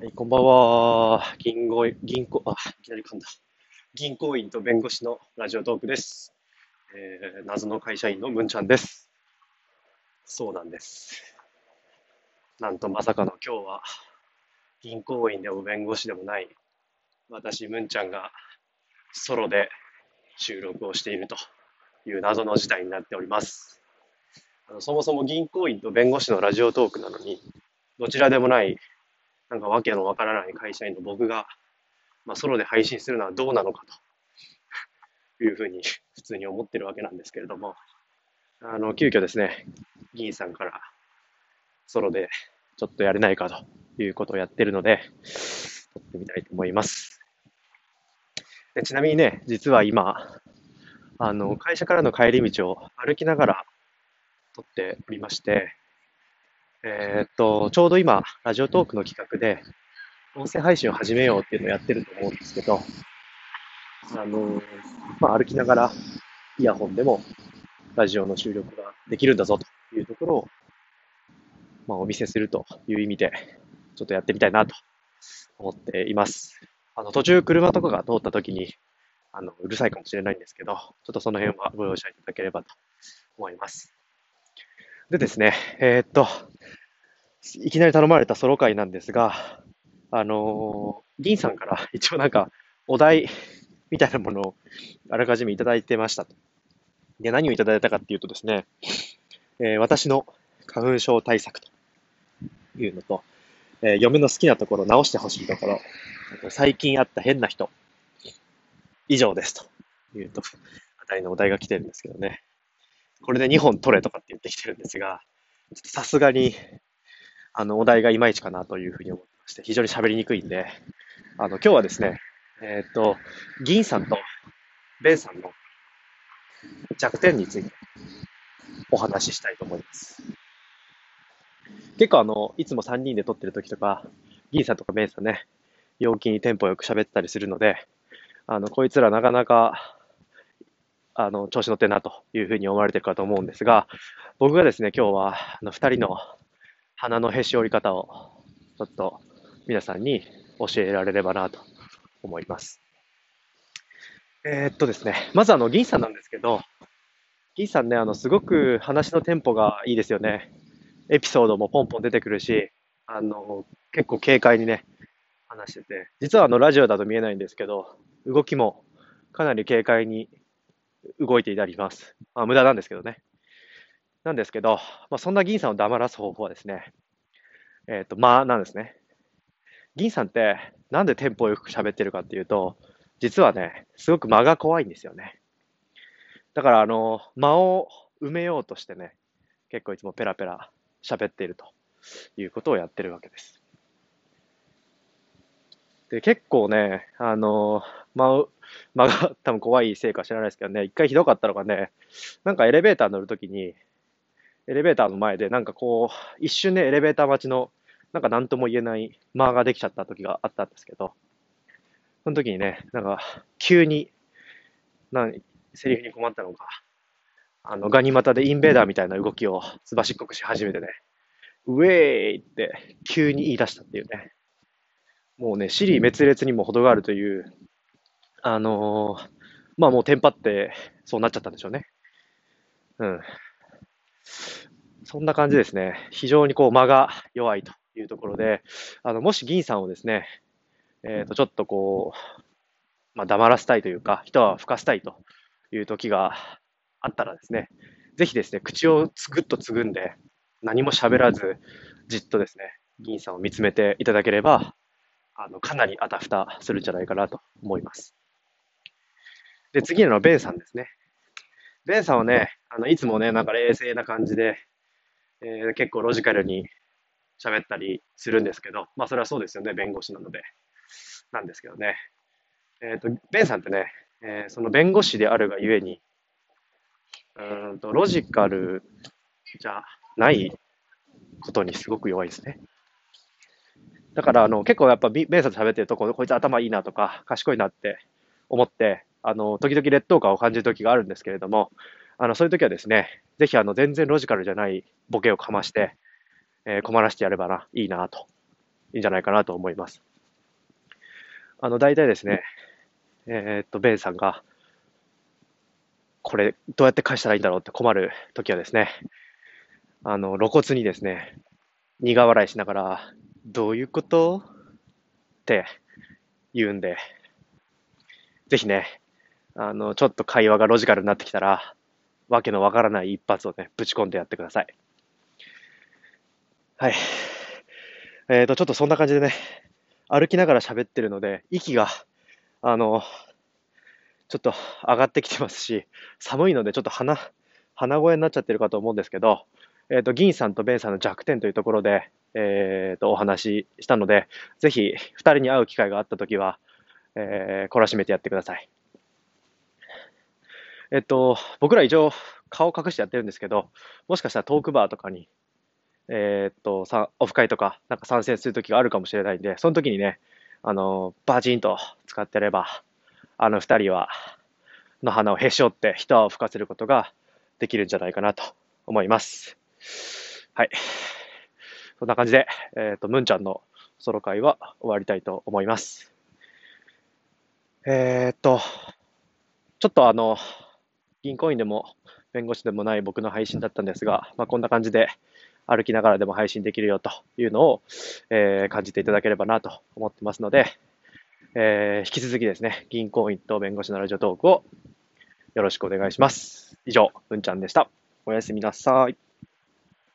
はい、こんばんは。銀行、銀行、あ、いきなり噛んだ。銀行員と弁護士のラジオトークです。えー、謎の会社員のむんちゃんです。そうなんです。なんとまさかの今日は、銀行員でも弁護士でもない、私、むんちゃんがソロで収録をしているという謎の事態になっております。あのそもそも銀行員と弁護士のラジオトークなのに、どちらでもないなんかわけのわからない会社員の僕が、まあ、ソロで配信するのはどうなのかと いうふうに普通に思ってるわけなんですけれども、あの、急遽ですね、議員さんからソロでちょっとやれないかということをやってるので、撮ってみたいと思います。でちなみにね、実は今、あの、会社からの帰り道を歩きながら撮っておりまして、えー、っと、ちょうど今、ラジオトークの企画で、音声配信を始めようっていうのをやってると思うんですけど、あの、まあ、歩きながら、イヤホンでも、ラジオの収録ができるんだぞというところを、まあ、お見せするという意味で、ちょっとやってみたいなと思っています。あの、途中車とかが通った時に、あの、うるさいかもしれないんですけど、ちょっとその辺はご容赦いただければと思います。でですね、えー、っと、いきなり頼まれたソロ会なんですが、あのー、銀さんから一応なんかお題みたいなものをあらかじめいただいてました。で、何をいただいたかっていうとですね、えー、私の花粉症対策というのと、えー、嫁の好きなところ、直してほしいところ、最近あった変な人、以上ですというと、あたりのお題が来てるんですけどね。これで2本取れとかって言ってきてるんですが、さすがに、あの、お題がいまいちかなというふうに思ってまして、非常に喋りにくいんで、あの、今日はですね、えっ、と、銀さんとベンさんの弱点についてお話ししたいと思います。結構あの、いつも3人で撮ってる時とか、銀さんとかベンさんね、陽気にテンポよく喋ったりするので、あの、こいつらなかなかあの、調子乗ってんなというふうに思われてるかと思うんですが、僕がですね、今日は、あの、二人の鼻のへし折り方を、ちょっと皆さんに教えられればなと思います。えー、っとですね、まずあの、銀さんなんですけど、銀さんね、あの、すごく話のテンポがいいですよね。エピソードもポンポン出てくるし、あの、結構軽快にね、話してて、実はあの、ラジオだと見えないんですけど、動きもかなり軽快に動いていたりします。まあ、無駄なんですけどね。なんですけど、まあ、そんな銀さんを黙らす方法はですね、えっ、ー、と、まあなんですね。銀さんってなんでテンポよく喋ってるかっていうと、実はね、すごく間が怖いんですよね。だから、あの、間を埋めようとしてね、結構いつもペラペラ喋っているということをやってるわけです。で、結構ね、あの、間間が多分怖いせいか知らないですけどね、一回ひどかったのがね、なんかエレベーター乗るときに、エレベーターの前でなんかこう、一瞬ね、エレベーター待ちの、なんか何とも言えない間ができちゃった時があったんですけど、その時にね、なんか急に、なんセリフに困ったのか、あの、ガニ股でインベーダーみたいな動きをすばしっこくし始めてね、ウェーイって急に言い出したっていうね。もうね、死に滅裂にも程があるというあのー、まあもうテンパってそうなっちゃったんでしょうね。うん。そんな感じですね。非常にこう間が弱いというところで、あの、もし銀さんをですね、えっ、ー、と、ちょっとこう、まあ黙らせたいというか、人は吹かせたいという時があったらですね、ぜひですね、口をつぐっとつぐんで、何も喋らず、じっとですね、銀さんを見つめていただければ、あの、かなりあたふたするんじゃないかなと思います。で、次のベンさんですね。ベンさんはね、あの、いつもね、なんか冷静な感じで、えー、結構ロジカルに喋ったりするんですけど、まあそれはそうですよね、弁護士なので。なんですけどね。えっ、ー、と、ベンさんってね、えー、その弁護士であるがゆえに、うんと、ロジカルじゃないことにすごく弱いですね。だから、あの、結構やっぱベンさんと喋ってるとこ、こいつ頭いいなとか、賢いなって思って、あの、時々劣等感を感じる時があるんですけれども、あの、そういう時はですね、ぜひあの、全然ロジカルじゃないボケをかまして、えー、困らせてやればな、いいな、といいんじゃないかなと思います。あの、大体ですね、えー、っと、ベンさんが、これ、どうやって返したらいいんだろうって困るときはですね、あの、露骨にですね、苦笑いしながら、どういうこと？って言うんで、ぜひね、あの、ちょっと会話がロジカルになってきたら、わけのわからない一発をね、ぶち込んでやってください。はい。えっ、ー、と、ちょっとそんな感じでね、歩きながら喋ってるので、息が、あの、ちょっと上がってきてますし、寒いのでちょっと鼻、鼻声になっちゃってるかと思うんですけど、えっ、ー、と、銀さんとベンさんの弱点というところで、えっ、ー、と、お話ししたので、ぜひ、二人に会う機会があったときは、えー、懲らしめてやってください。えっと、僕ら一応顔隠してやってるんですけど、もしかしたらトークバーとかに、えー、っと、オフ会とか、なんか参戦する時があるかもしれないんで、その時にね、あの、バチンと使ってれば、あの二人は、の花をへし折って一泡吹かせることができるんじゃないかなと思います。はい。そんな感じで、えっ、と、ムンちゃんのソロ会は終わりたいと思います。えー、っと、ちょっとあの、銀行員でも弁護士でもない僕の配信だったんですが、まあ、こんな感じで歩きながらでも配信できるよというのを、えー、感じていただければなと思ってますので、えー、引き続きですね、銀行員と弁護士のラジオトークをよろしくお願いします。以上、うんちゃんでした。おやすみなさい。